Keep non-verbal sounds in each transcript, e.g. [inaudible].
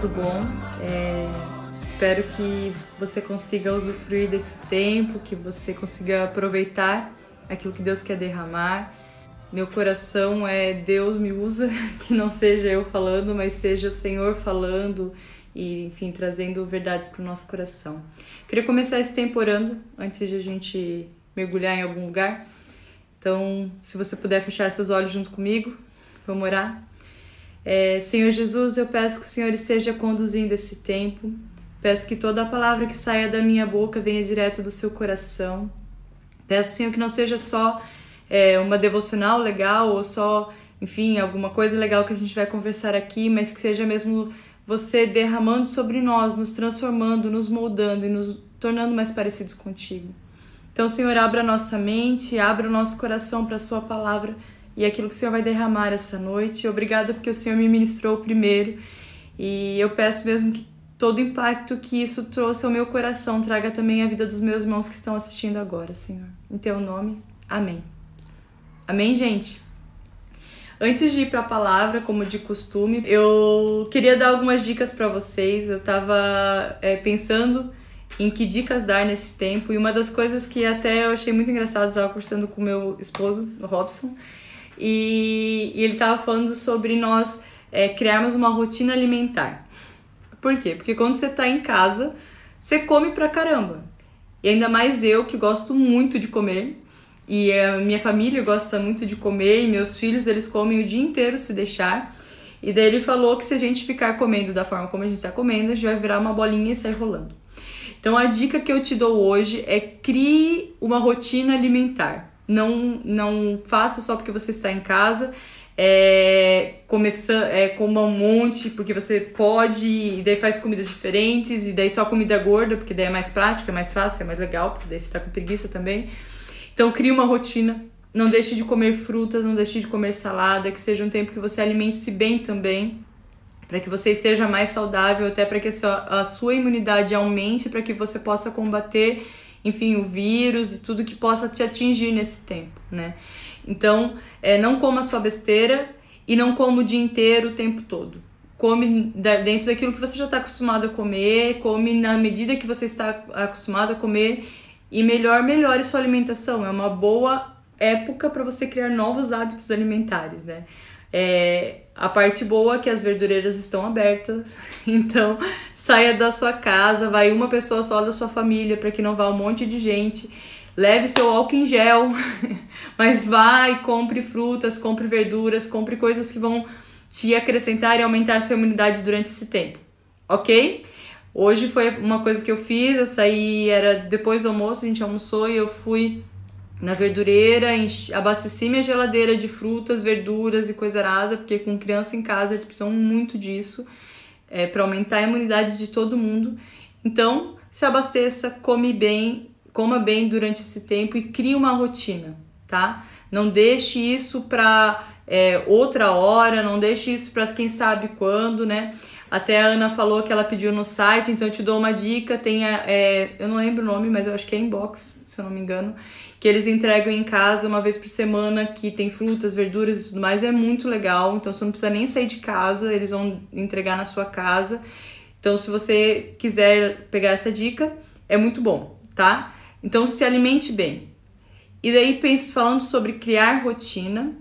Tudo bom? É, espero que você consiga usufruir desse tempo, que você consiga aproveitar aquilo que Deus quer derramar. Meu coração é Deus me usa, [laughs] que não seja eu falando, mas seja o Senhor falando e, enfim, trazendo verdades para o nosso coração. Queria começar esse tempo orando antes de a gente mergulhar em algum lugar. Então, se você puder fechar seus olhos junto comigo, vamos orar. É, Senhor Jesus, eu peço que o Senhor esteja conduzindo esse tempo. Peço que toda a palavra que saia da minha boca venha direto do seu coração. Peço, Senhor, que não seja só é, uma devocional legal ou só, enfim, alguma coisa legal que a gente vai conversar aqui, mas que seja mesmo você derramando sobre nós, nos transformando, nos moldando e nos tornando mais parecidos contigo. Então, Senhor, abra nossa mente, abra o nosso coração para a Sua palavra e aquilo que o Senhor vai derramar essa noite. Obrigada porque o Senhor me ministrou primeiro e eu peço mesmo que todo o impacto que isso trouxe ao meu coração traga também a vida dos meus irmãos que estão assistindo agora, Senhor. Em Teu nome, amém. Amém, gente? Antes de ir para a palavra, como de costume, eu queria dar algumas dicas para vocês. Eu estava é, pensando em que dicas dar nesse tempo e uma das coisas que até eu achei muito engraçado, eu estava conversando com meu esposo, o Robson, e, e ele estava falando sobre nós é, criarmos uma rotina alimentar. Por quê? Porque quando você está em casa, você come pra caramba. E ainda mais eu que gosto muito de comer. E a minha família gosta muito de comer, e meus filhos eles comem o dia inteiro se deixar. E daí ele falou que se a gente ficar comendo da forma como a gente está comendo, a gente vai virar uma bolinha e sair rolando. Então a dica que eu te dou hoje é crie uma rotina alimentar. Não, não faça só porque você está em casa. É, começar, é, coma um monte porque você pode, e daí faz comidas diferentes, e daí só comida gorda, porque daí é mais prática, é mais fácil, é mais legal, porque daí você está com preguiça também. Então crie uma rotina. Não deixe de comer frutas, não deixe de comer salada, que seja um tempo que você alimente-se bem também, para que você esteja mais saudável, até para que a sua, a sua imunidade aumente, para que você possa combater, enfim, o vírus e tudo que possa te atingir nesse tempo, né? Então, é, não coma sua besteira e não coma o dia inteiro, o tempo todo. Come dentro daquilo que você já está acostumado a comer, come na medida que você está acostumado a comer e melhor, melhore sua alimentação. É uma boa época para você criar novos hábitos alimentares, né? É, a parte boa é que as verdureiras estão abertas, [laughs] então saia da sua casa, vai uma pessoa só da sua família para que não vá um monte de gente. Leve seu álcool em gel, [laughs] mas vai, compre frutas, compre verduras, compre coisas que vão te acrescentar e aumentar a sua imunidade durante esse tempo, ok? Hoje foi uma coisa que eu fiz, eu saí, era depois do almoço, a gente almoçou e eu fui na verdureira, abasteci minha geladeira de frutas, verduras e coisa arada, porque com criança em casa eles precisam muito disso é, para aumentar a imunidade de todo mundo. Então, se abasteça, come bem, coma bem durante esse tempo e crie uma rotina, tá? Não deixe isso para é, outra hora, não deixe isso para quem sabe quando, né? Até a Ana falou que ela pediu no site, então eu te dou uma dica. Tem a, é, eu não lembro o nome, mas eu acho que é inbox, se eu não me engano. Que eles entregam em casa uma vez por semana, que tem frutas, verduras e tudo mais. É muito legal. Então você não precisa nem sair de casa, eles vão entregar na sua casa. Então, se você quiser pegar essa dica, é muito bom, tá? Então se alimente bem. E daí, falando sobre criar rotina,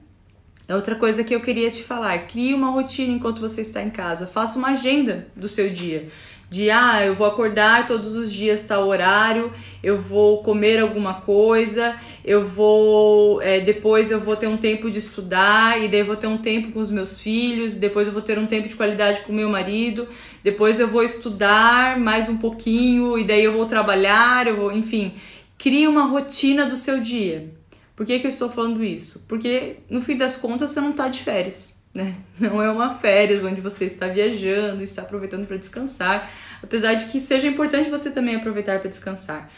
outra coisa que eu queria te falar. Crie uma rotina enquanto você está em casa. Faça uma agenda do seu dia. De ah, eu vou acordar todos os dias tal horário, eu vou comer alguma coisa, eu vou. É, depois eu vou ter um tempo de estudar, e daí vou ter um tempo com os meus filhos, depois eu vou ter um tempo de qualidade com o meu marido, depois eu vou estudar mais um pouquinho, e daí eu vou trabalhar, eu vou, enfim. Crie uma rotina do seu dia. Por que, que eu estou falando isso? Porque no fim das contas você não está de férias. Né? [laughs] Não é uma férias onde você está viajando, está aproveitando para descansar, apesar de que seja importante você também aproveitar para descansar.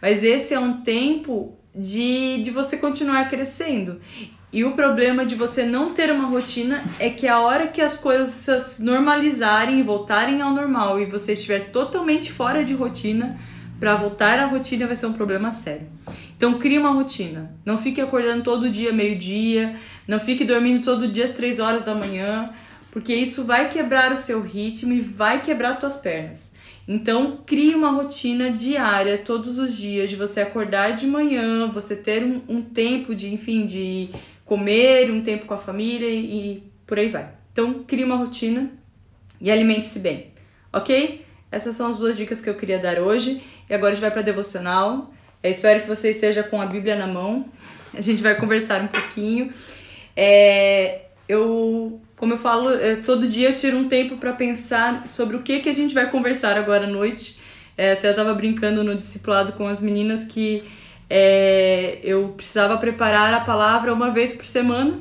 Mas esse é um tempo de, de você continuar crescendo. E o problema de você não ter uma rotina é que a hora que as coisas normalizarem e voltarem ao normal e você estiver totalmente fora de rotina, para voltar à rotina vai ser um problema sério. Então crie uma rotina. Não fique acordando todo dia meio-dia, não fique dormindo todo dia às 3 horas da manhã, porque isso vai quebrar o seu ritmo e vai quebrar tuas pernas. Então, crie uma rotina diária, todos os dias, de você acordar de manhã, você ter um, um tempo de, enfim, de comer, um tempo com a família e, por aí vai. Então, crie uma rotina e alimente-se bem, ok? Essas são as duas dicas que eu queria dar hoje. E agora a gente vai para devocional. Eu espero que você esteja com a Bíblia na mão. A gente vai conversar um pouquinho. É, eu, como eu falo, é, todo dia eu tiro um tempo para pensar sobre o que, que a gente vai conversar agora à noite. É, até eu estava brincando no discipulado com as meninas que é, eu precisava preparar a palavra uma vez por semana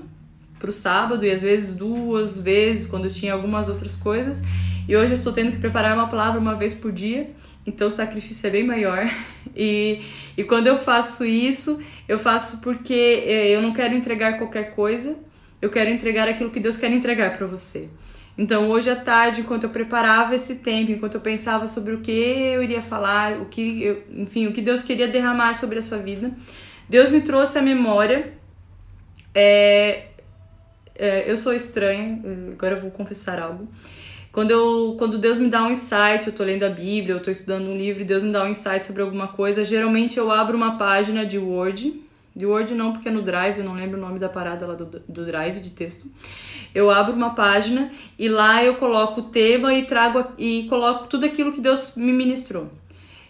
para o sábado e às vezes duas vezes quando tinha algumas outras coisas. E hoje eu estou tendo que preparar uma palavra uma vez por dia, então o sacrifício é bem maior. [laughs] E, e quando eu faço isso, eu faço porque é, eu não quero entregar qualquer coisa, eu quero entregar aquilo que Deus quer entregar para você. Então, hoje à tarde, enquanto eu preparava esse tempo, enquanto eu pensava sobre o que eu iria falar, o que eu, enfim, o que Deus queria derramar sobre a sua vida, Deus me trouxe à memória. É, é, eu sou estranha, agora eu vou confessar algo. Quando, eu, quando Deus me dá um insight, eu tô lendo a Bíblia, eu tô estudando um livro e Deus me dá um insight sobre alguma coisa, geralmente eu abro uma página de Word de Word não, porque é no Drive, eu não lembro o nome da parada lá do, do Drive de texto. Eu abro uma página e lá eu coloco o tema e trago e coloco tudo aquilo que Deus me ministrou.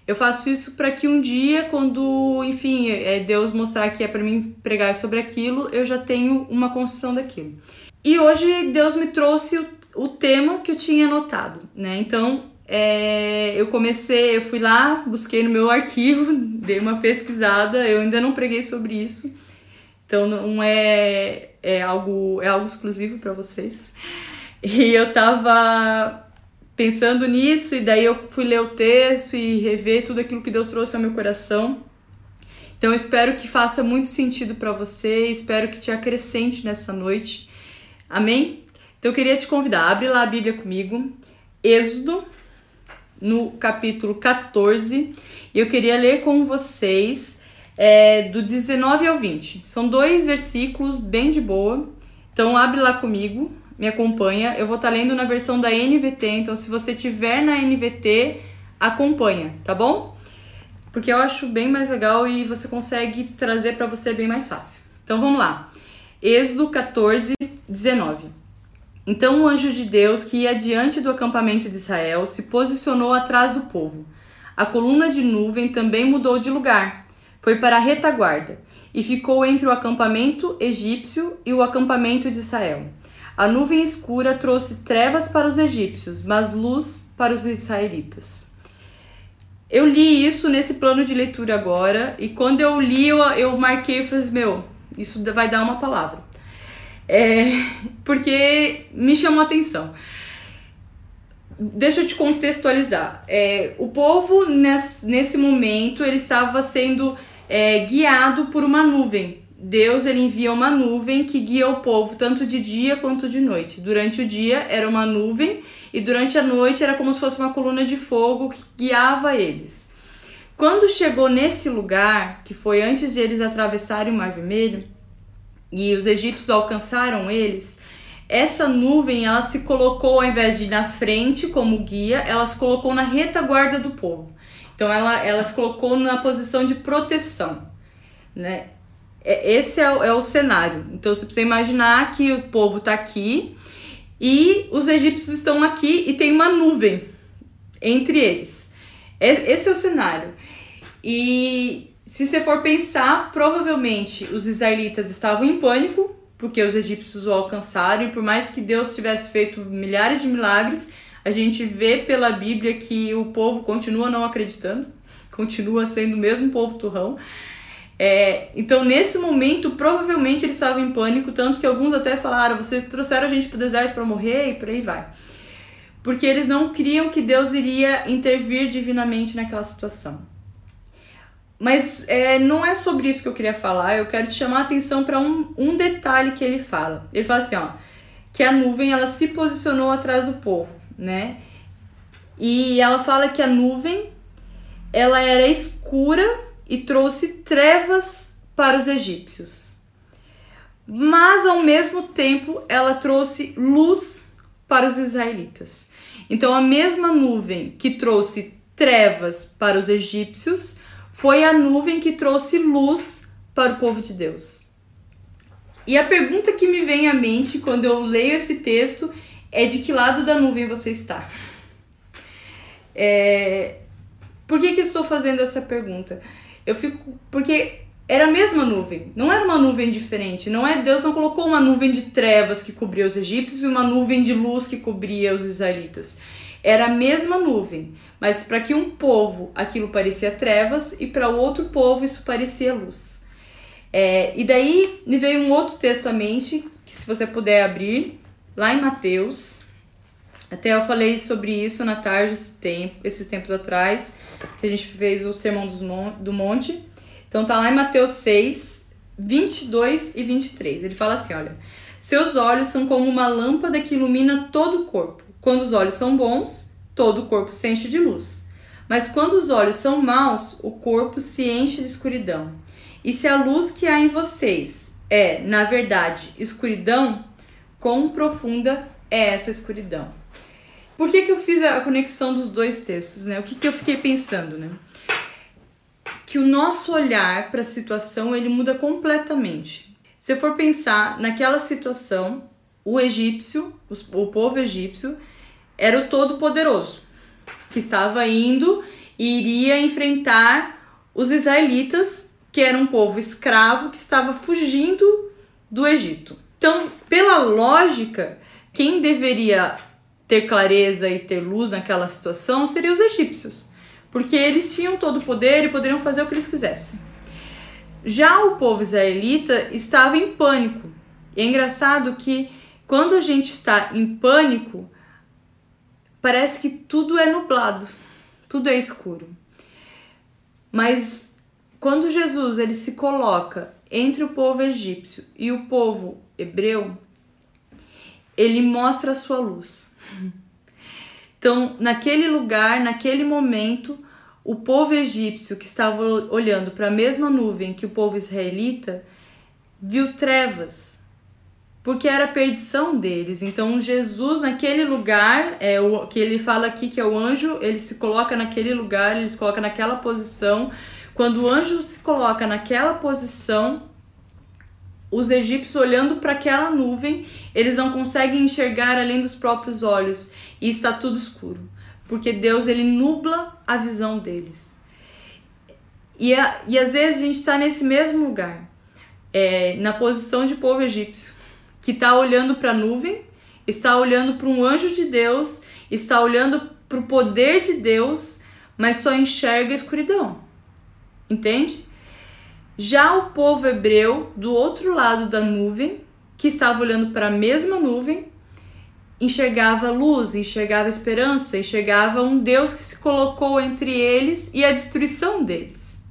Eu faço isso para que um dia, quando, enfim, é Deus mostrar que é para mim pregar sobre aquilo, eu já tenho uma construção daquilo. E hoje Deus me trouxe o, tema que eu tinha anotado, né? Então, é, eu comecei, eu fui lá, busquei no meu [laughs] arquivo, dei uma pesquisada, eu ainda não preguei sobre isso, então não é, é algo é algo exclusivo para vocês. E eu tava pensando nisso e daí eu fui ler o texto e rever tudo aquilo que Deus trouxe ao meu coração. Então eu espero que faça muito sentido para você, espero que te acrescente nessa noite. Amém? Então eu queria te convidar, abre lá a Bíblia comigo. Êxodo no capítulo 14 e eu queria ler com vocês é, do 19 ao 20. São dois versículos bem de boa, então abre lá comigo, me acompanha. Eu vou estar tá lendo na versão da NVT, então se você tiver na NVT, acompanha, tá bom? Porque eu acho bem mais legal e você consegue trazer para você bem mais fácil. Então vamos lá. Êxodo 14, 19. Então o anjo de Deus, que ia diante do acampamento de Israel, se posicionou atrás do povo. A coluna de nuvem também mudou de lugar, foi para a retaguarda, e ficou entre o acampamento egípcio e o acampamento de Israel. A nuvem escura trouxe trevas para os egípcios, mas luz para os israelitas. Eu li isso nesse plano de leitura agora, e quando eu li, eu, eu marquei e falei: Meu, isso vai dar uma palavra é, porque me chamou a atenção. Deixa eu te contextualizar. É, o povo, nesse, nesse momento, ele estava sendo é, guiado por uma nuvem. Deus ele envia uma nuvem que guia o povo tanto de dia quanto de noite. Durante o dia era uma nuvem e durante a noite era como se fosse uma coluna de fogo que guiava eles. Quando chegou nesse lugar, que foi antes de eles atravessarem o Mar Vermelho, e os egípcios alcançaram eles, essa nuvem ela se colocou ao invés de ir na frente como guia, ela se colocou na retaguarda do povo. Então ela, ela se colocou na posição de proteção, né? É, esse é o, é o cenário. Então você precisa imaginar que o povo está aqui e os egípcios estão aqui e tem uma nuvem entre eles. Esse é o cenário. E se você for pensar, provavelmente os israelitas estavam em pânico, porque os egípcios o alcançaram, e por mais que Deus tivesse feito milhares de milagres, a gente vê pela Bíblia que o povo continua não acreditando, [laughs] continua sendo o mesmo povo turrão. É, então, nesse momento, provavelmente eles estavam em pânico, tanto que alguns até falaram: vocês trouxeram a gente para o deserto para morrer e por aí vai. Porque eles não criam que Deus iria intervir divinamente naquela situação. Mas é, não é sobre isso que eu queria falar. Eu quero te chamar a atenção para um, um detalhe que ele fala. Ele fala assim, ó, que a nuvem ela se posicionou atrás do povo, né? E ela fala que a nuvem ela era escura e trouxe trevas para os egípcios. Mas ao mesmo tempo ela trouxe luz para os israelitas. Então, a mesma nuvem que trouxe trevas para os egípcios foi a nuvem que trouxe luz para o povo de Deus. E a pergunta que me vem à mente quando eu leio esse texto é de que lado da nuvem você está? É... Por que, que estou fazendo essa pergunta? Eu fico. Porque era a mesma nuvem, não era uma nuvem diferente. Não é Deus não colocou uma nuvem de trevas que cobria os egípcios e uma nuvem de luz que cobria os israelitas. Era a mesma nuvem, mas para que um povo aquilo parecia trevas e para o outro povo isso parecia luz. É, e daí me veio um outro texto à mente, que se você puder abrir, lá em Mateus. Até eu falei sobre isso na tarde esse tempo, esses tempos atrás, que a gente fez o Sermão do Monte. Então tá lá em Mateus 6, 22 e 23. Ele fala assim: olha, seus olhos são como uma lâmpada que ilumina todo o corpo. Quando os olhos são bons, todo o corpo se enche de luz. Mas quando os olhos são maus, o corpo se enche de escuridão. E se a luz que há em vocês é, na verdade, escuridão, quão profunda é essa escuridão? Por que, que eu fiz a conexão dos dois textos? Né? O que, que eu fiquei pensando? Né? que o nosso olhar para a situação ele muda completamente. Se for pensar naquela situação, o egípcio, o povo egípcio, era o todo-poderoso, que estava indo e iria enfrentar os israelitas, que era um povo escravo que estava fugindo do Egito. Então, pela lógica, quem deveria ter clareza e ter luz naquela situação seriam os egípcios porque eles tinham todo o poder e poderiam fazer o que eles quisessem. Já o povo israelita estava em pânico. E é engraçado que quando a gente está em pânico, parece que tudo é nublado, tudo é escuro. Mas quando Jesus ele se coloca entre o povo egípcio e o povo hebreu, ele mostra a sua luz. Então, naquele lugar, naquele momento, o povo egípcio que estava olhando para a mesma nuvem que o povo israelita viu trevas, porque era a perdição deles. Então, Jesus, naquele lugar, é o que ele fala aqui que é o anjo, ele se coloca naquele lugar, ele se coloca naquela posição. Quando o anjo se coloca naquela posição, os egípcios olhando para aquela nuvem, eles não conseguem enxergar além dos próprios olhos e está tudo escuro, porque Deus ele nubla a visão deles. E, a, e às vezes a gente está nesse mesmo lugar, é, na posição de povo egípcio, que está olhando para a nuvem, está olhando para um anjo de Deus, está olhando para o poder de Deus, mas só enxerga a escuridão. Entende? Já o povo hebreu, do outro lado da nuvem, que estava olhando para a mesma nuvem, enxergava luz, enxergava esperança, enxergava um Deus que se colocou entre eles e a destruição deles.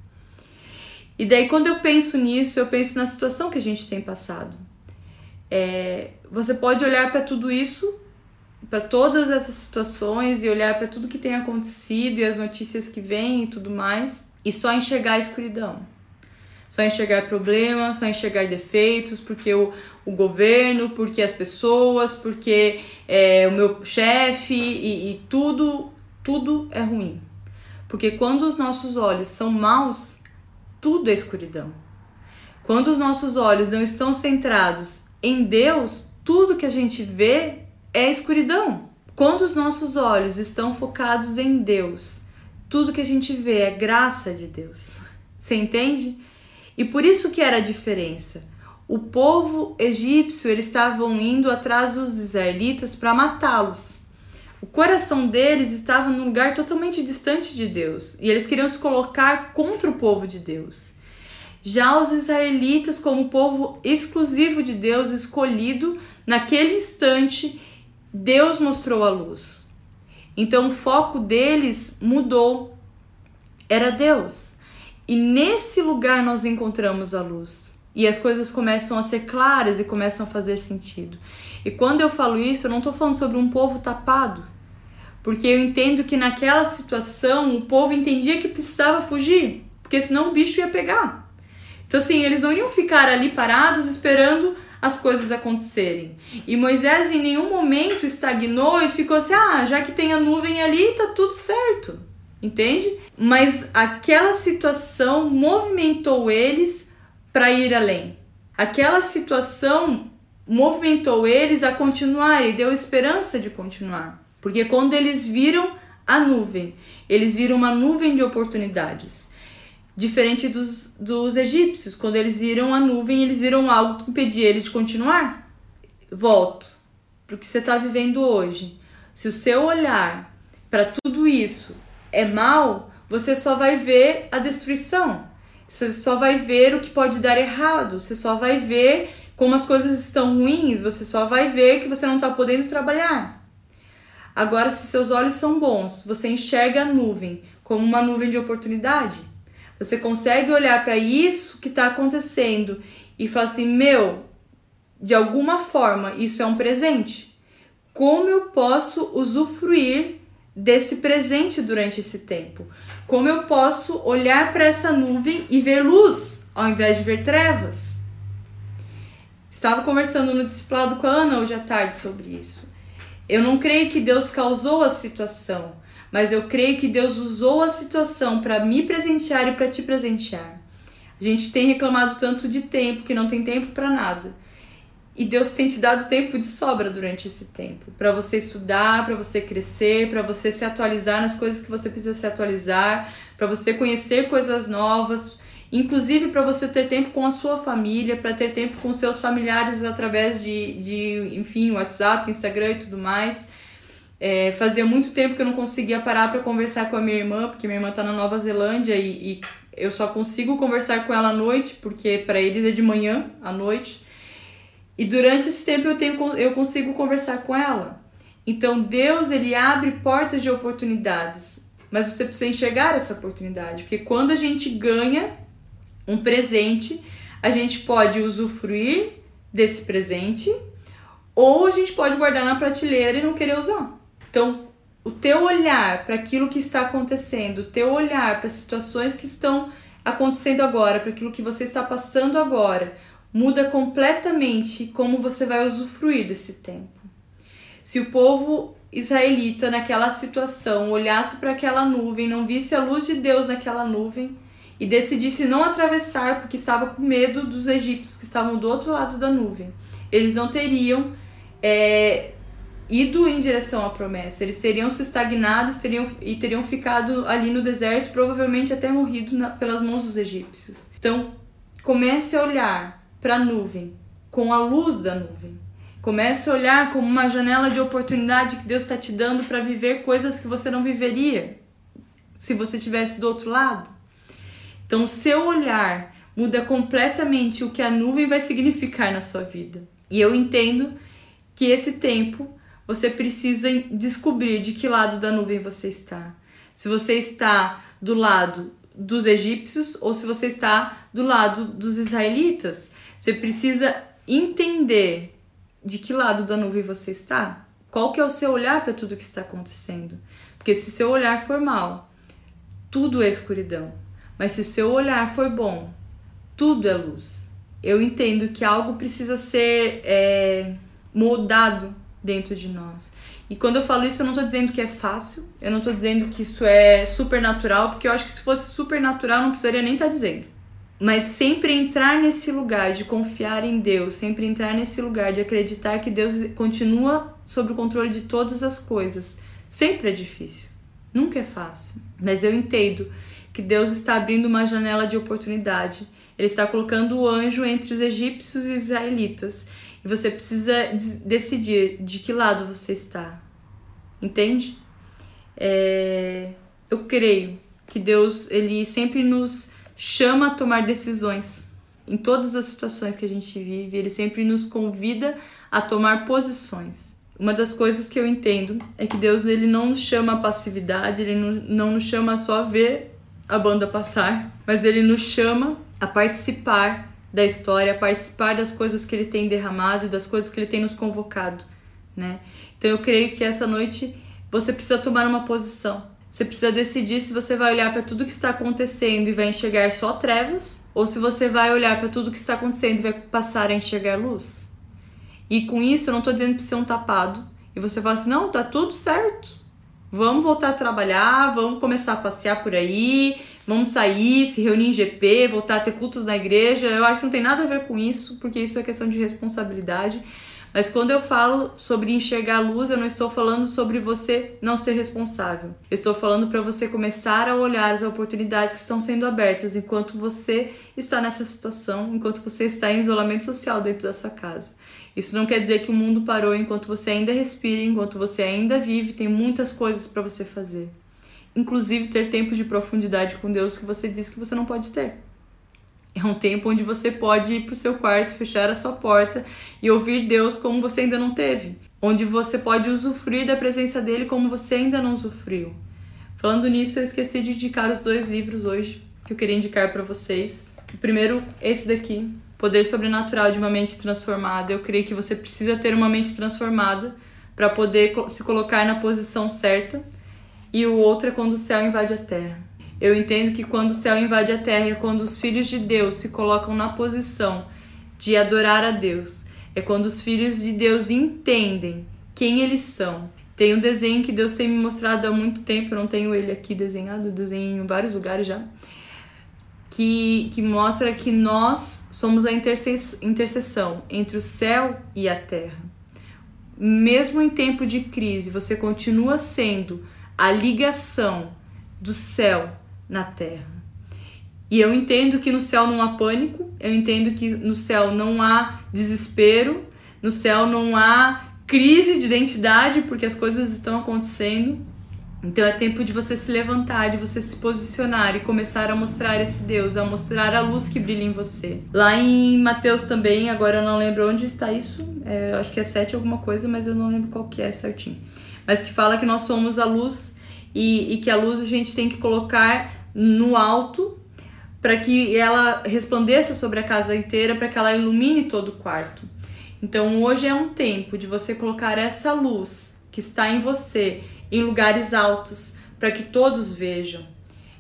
E daí, quando eu penso nisso, eu penso na situação que a gente tem passado. É, você pode olhar para tudo isso, para todas essas situações e olhar para tudo que tem acontecido e as notícias que vêm e tudo mais, e só enxergar a escuridão só enxergar problemas, só enxergar defeitos, porque o, o governo, porque as pessoas, porque é, o meu chefe e, e tudo, tudo é ruim. Porque quando os nossos olhos são maus, tudo é escuridão. Quando os nossos olhos não estão centrados em Deus, tudo que a gente vê é escuridão. Quando os nossos olhos estão focados em Deus, tudo que a gente vê é graça de Deus. [laughs] Você entende? E por isso que era a diferença. O povo egípcio, eles estavam indo atrás dos israelitas para matá-los. O coração deles estava num lugar totalmente distante de Deus e eles queriam se colocar contra o povo de Deus. Já os israelitas, como povo exclusivo de Deus, escolhido, naquele instante, Deus mostrou a luz. Então o foco deles mudou. Era Deus. E nesse lugar nós encontramos a luz. E as coisas começam a ser claras e começam a fazer sentido. E quando eu falo isso, eu não estou falando sobre um povo tapado. Porque eu entendo que naquela situação o povo entendia que precisava fugir. Porque senão o bicho ia pegar. Então, assim, eles não iam ficar ali parados esperando as coisas acontecerem. E Moisés em nenhum momento estagnou e ficou assim: ah, já que tem a nuvem ali, tá tudo certo. Entende? Mas aquela situação movimentou eles para ir além. Aquela situação movimentou eles a continuar e deu esperança de continuar. Porque quando eles viram a nuvem, eles viram uma nuvem de oportunidades. Diferente dos, dos egípcios, quando eles viram a nuvem, eles viram algo que impedia eles de continuar. Volto para o que você está vivendo hoje. Se o seu olhar para tudo isso é mal, você só vai ver a destruição. Você só vai ver o que pode dar errado. Você só vai ver como as coisas estão ruins. Você só vai ver que você não está podendo trabalhar. Agora, se seus olhos são bons, você enxerga a nuvem como uma nuvem de oportunidade. Você consegue olhar para isso que está acontecendo e falar assim: meu, de alguma forma isso é um presente. Como eu posso usufruir desse presente durante esse tempo? Como eu posso olhar para essa nuvem e ver luz ao invés de ver trevas? Estava conversando no discipulado com a Ana hoje à tarde sobre isso. Eu não creio que Deus causou a situação, mas eu creio que Deus usou a situação para me presentear e para te presentear. A gente tem reclamado tanto de tempo que não tem tempo para nada. E Deus tem te dado tempo de sobra durante esse tempo, para você estudar, para você crescer, para você se atualizar nas coisas que você precisa se atualizar, para você conhecer coisas novas, inclusive para você ter tempo com a sua família, para ter tempo com seus familiares através de, de enfim, WhatsApp, Instagram e tudo mais. É, fazia muito tempo que eu não conseguia parar para conversar com a minha irmã, porque minha irmã está na Nova Zelândia e, e eu só consigo conversar com ela à noite, porque para eles é de manhã, à noite. E durante esse tempo eu, tenho, eu consigo conversar com ela. Então Deus ele abre portas de oportunidades, mas você precisa enxergar essa oportunidade, porque quando a gente ganha um presente, a gente pode usufruir desse presente ou a gente pode guardar na prateleira e não querer usar. Então, o teu olhar para aquilo que está acontecendo, o teu olhar para as situações que estão acontecendo agora, para aquilo que você está passando agora, muda completamente como você vai usufruir desse tempo. Se o povo israelita naquela situação olhasse para aquela nuvem, não visse a luz de Deus naquela nuvem e decidisse não atravessar porque estava com medo dos egípcios que estavam do outro lado da nuvem, eles não teriam é, ido em direção à promessa. Eles seriam se estagnados teriam, e teriam ficado ali no deserto, provavelmente até morrido na, pelas mãos dos egípcios. Então, comece a olhar para a nuvem, com a luz da nuvem. Comece a olhar como uma janela de oportunidade que Deus está te dando para viver coisas que você não viveria se você estivesse do outro lado. Então, o seu olhar muda completamente o que a nuvem vai significar na sua vida. E eu entendo que esse tempo você precisa descobrir de que lado da nuvem você está. Se você está do lado dos egípcios ou se você está do lado dos israelitas. Você precisa entender de que lado da nuvem você está. Qual que é o seu olhar para tudo que está acontecendo? Porque se seu olhar for mal, tudo é escuridão. Mas se o seu olhar for bom, tudo é luz. Eu entendo que algo precisa ser é, moldado dentro de nós. E quando eu falo isso, eu não estou dizendo que é fácil, eu não estou dizendo que isso é super natural, porque eu acho que se fosse super natural, não precisaria nem estar tá dizendo. Mas sempre entrar nesse lugar de confiar em Deus, sempre entrar nesse lugar de acreditar que Deus continua sob o controle de todas as coisas, sempre é difícil. Nunca é fácil. Mas eu entendo que Deus está abrindo uma janela de oportunidade. Ele está colocando o anjo entre os egípcios e os israelitas. E você precisa decidir de que lado você está. Entende? É... Eu creio que Deus ele sempre nos chama a tomar decisões. Em todas as situações que a gente vive, ele sempre nos convida a tomar posições. Uma das coisas que eu entendo é que Deus ele não nos chama a passividade, ele não, não nos chama a só ver a banda passar, mas ele nos chama a participar da história, participar das coisas que ele tem derramado, das coisas que ele tem nos convocado, né? Então eu creio que essa noite você precisa tomar uma posição. Você precisa decidir se você vai olhar para tudo que está acontecendo e vai enxergar só trevas, ou se você vai olhar para tudo que está acontecendo e vai passar a enxergar luz. E com isso eu não tô dizendo pra ser um tapado. E você fala assim: não, tá tudo certo. Vamos voltar a trabalhar, vamos começar a passear por aí, vamos sair, se reunir em GP, voltar a ter cultos na igreja. Eu acho que não tem nada a ver com isso, porque isso é questão de responsabilidade. Mas quando eu falo sobre enxergar a luz, eu não estou falando sobre você não ser responsável. Eu estou falando para você começar a olhar as oportunidades que estão sendo abertas enquanto você está nessa situação, enquanto você está em isolamento social dentro da sua casa. Isso não quer dizer que o mundo parou enquanto você ainda respira, enquanto você ainda vive, tem muitas coisas para você fazer. Inclusive ter tempos de profundidade com Deus que você diz que você não pode ter. É um tempo onde você pode ir para o seu quarto, fechar a sua porta e ouvir Deus como você ainda não teve. Onde você pode usufruir da presença dele como você ainda não usufruiu. Falando nisso, eu esqueci de indicar os dois livros hoje que eu queria indicar para vocês. O primeiro, esse daqui, Poder Sobrenatural de uma Mente Transformada. Eu creio que você precisa ter uma mente transformada para poder se colocar na posição certa. E o outro é quando o céu invade a terra. Eu entendo que quando o céu invade a terra é quando os filhos de Deus se colocam na posição de adorar a Deus. É quando os filhos de Deus entendem quem eles são. Tem um desenho que Deus tem me mostrado há muito tempo, eu não tenho ele aqui desenhado, desenho em vários lugares já. Que, que mostra que nós somos a intercessão entre o céu e a terra. Mesmo em tempo de crise, você continua sendo a ligação do céu na terra. E eu entendo que no céu não há pânico, eu entendo que no céu não há desespero, no céu não há crise de identidade, porque as coisas estão acontecendo. Então é tempo de você se levantar, de você se posicionar e começar a mostrar esse Deus, a mostrar a luz que brilha em você. Lá em Mateus também, agora eu não lembro onde está isso, é, acho que é sete alguma coisa, mas eu não lembro qual que é certinho. Mas que fala que nós somos a luz e, e que a luz a gente tem que colocar no alto para que ela resplandeça sobre a casa inteira, para que ela ilumine todo o quarto. Então hoje é um tempo de você colocar essa luz que está em você em lugares altos para que todos vejam.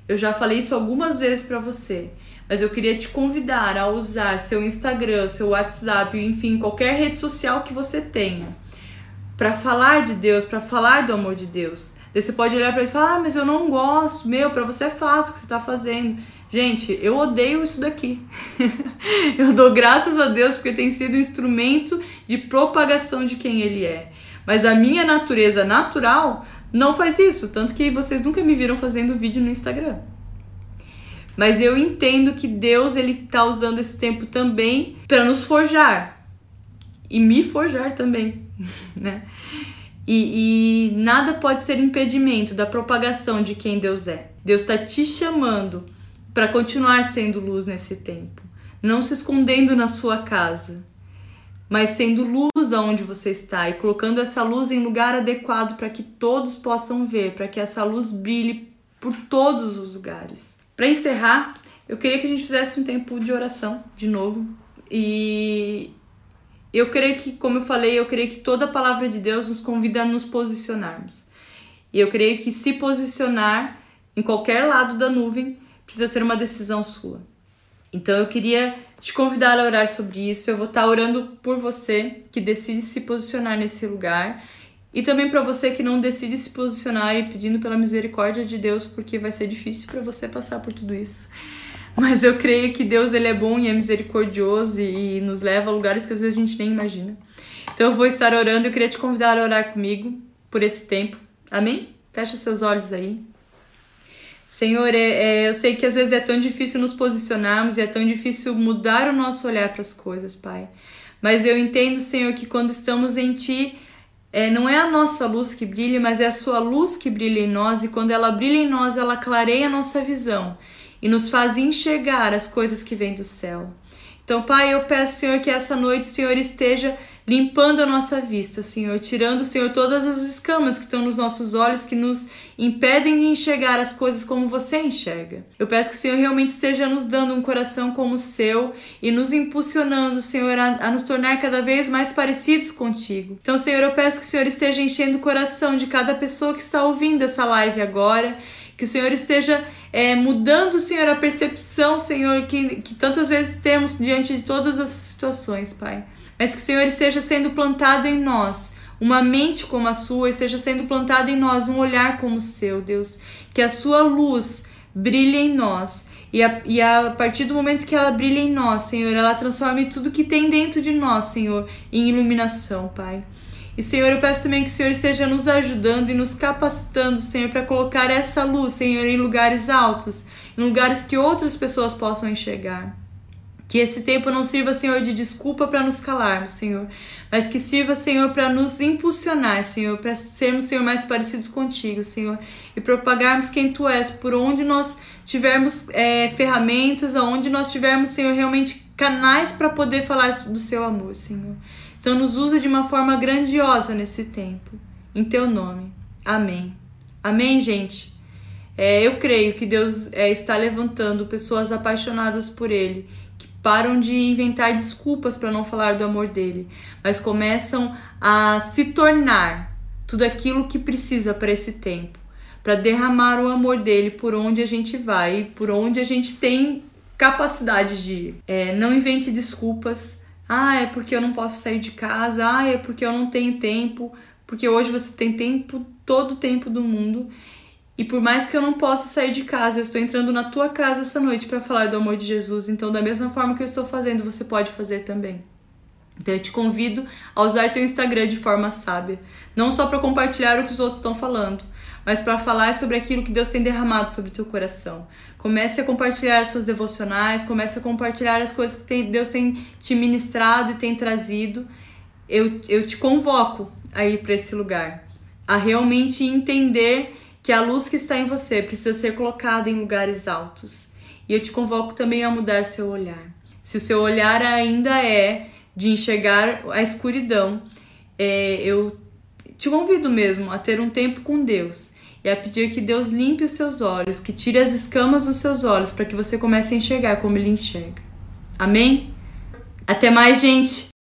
Eu já falei isso algumas vezes para você, mas eu queria te convidar a usar seu Instagram, seu WhatsApp, enfim, qualquer rede social que você tenha, para falar de Deus, para falar do amor de Deus. Daí você pode olhar para isso e falar: ah, mas eu não gosto, meu, para você é fácil o que você está fazendo. Gente, eu odeio isso daqui. [laughs] eu dou graças a Deus porque tem sido um instrumento de propagação de quem Ele é. Mas a minha natureza natural não faz isso, tanto que vocês nunca me viram fazendo vídeo no Instagram. Mas eu entendo que Deus ele tá usando esse tempo também para nos forjar e me forjar também, [laughs] né? E, e nada pode ser impedimento da propagação de quem Deus é. Deus está te chamando para continuar sendo luz nesse tempo, não se escondendo na sua casa, mas sendo luz aonde você está e colocando essa luz em lugar adequado para que todos possam ver, para que essa luz brilhe por todos os lugares. Para encerrar, eu queria que a gente fizesse um tempo de oração de novo e eu creio que, como eu falei, eu creio que toda a palavra de Deus nos convida a nos posicionarmos. E eu creio que se posicionar em qualquer lado da nuvem precisa ser uma decisão sua. Então eu queria te convidar a orar sobre isso. Eu vou estar orando por você que decide se posicionar nesse lugar e também para você que não decide se posicionar e pedindo pela misericórdia de Deus, porque vai ser difícil para você passar por tudo isso. Mas eu creio que Deus ele é bom e é misericordioso e nos leva a lugares que às vezes a gente nem imagina. Então eu vou estar orando eu queria te convidar a orar comigo por esse tempo. Amém? Fecha seus olhos aí. Senhor, é, é, eu sei que às vezes é tão difícil nos posicionarmos e é tão difícil mudar o nosso olhar para as coisas, Pai. Mas eu entendo, Senhor, que quando estamos em Ti, é, não é a nossa luz que brilha, mas é a Sua luz que brilha em nós, e quando ela brilha em nós, ela clareia a nossa visão e nos faz enxergar as coisas que vêm do céu. Então, Pai, eu peço, Senhor, que essa noite o Senhor esteja limpando a nossa vista, Senhor, tirando, Senhor, todas as escamas que estão nos nossos olhos que nos impedem de enxergar as coisas como você enxerga. Eu peço que o Senhor realmente esteja nos dando um coração como o seu e nos impulsionando, Senhor, a, a nos tornar cada vez mais parecidos contigo. Então, Senhor, eu peço que o Senhor esteja enchendo o coração de cada pessoa que está ouvindo essa live agora que o Senhor esteja é, mudando, Senhor, a percepção, Senhor, que, que tantas vezes temos diante de todas essas situações, Pai. mas que, Senhor, esteja sendo plantado em nós uma mente como a sua, esteja sendo plantado em nós um olhar como o seu, Deus. Que a sua luz brilhe em nós. E a, e a partir do momento que ela brilha em nós, Senhor, ela transforme tudo que tem dentro de nós, Senhor, em iluminação, Pai. E, Senhor, eu peço também que o Senhor esteja nos ajudando e nos capacitando, Senhor, para colocar essa luz, Senhor, em lugares altos, em lugares que outras pessoas possam enxergar. Que esse tempo não sirva, Senhor, de desculpa para nos calarmos, Senhor, mas que sirva, Senhor, para nos impulsionar, Senhor, para sermos, Senhor, mais parecidos contigo, Senhor, e propagarmos quem Tu és, por onde nós tivermos é, ferramentas, aonde nós tivermos, Senhor, realmente canais para poder falar do Seu amor, Senhor. Então, nos usa de uma forma grandiosa nesse tempo, em Teu nome. Amém. Amém, gente. É, eu creio que Deus é, está levantando pessoas apaixonadas por Ele param de inventar desculpas para não falar do amor dele, mas começam a se tornar tudo aquilo que precisa para esse tempo, para derramar o amor dele por onde a gente vai, por onde a gente tem capacidade de ir. É, não invente desculpas. Ah, é porque eu não posso sair de casa. Ah, é porque eu não tenho tempo. Porque hoje você tem tempo, todo o tempo do mundo. E por mais que eu não possa sair de casa, eu estou entrando na tua casa essa noite para falar do amor de Jesus. Então, da mesma forma que eu estou fazendo, você pode fazer também. Então, eu te convido a usar teu Instagram de forma sábia, não só para compartilhar o que os outros estão falando, mas para falar sobre aquilo que Deus tem derramado sobre teu coração. Comece a compartilhar as suas devocionais, comece a compartilhar as coisas que Deus tem te ministrado e tem trazido. Eu, eu te convoco a ir para esse lugar, a realmente entender que a luz que está em você precisa ser colocada em lugares altos. E eu te convoco também a mudar seu olhar. Se o seu olhar ainda é de enxergar a escuridão, é, eu te convido mesmo a ter um tempo com Deus e a pedir que Deus limpe os seus olhos, que tire as escamas dos seus olhos para que você comece a enxergar como Ele enxerga. Amém? Até mais, gente!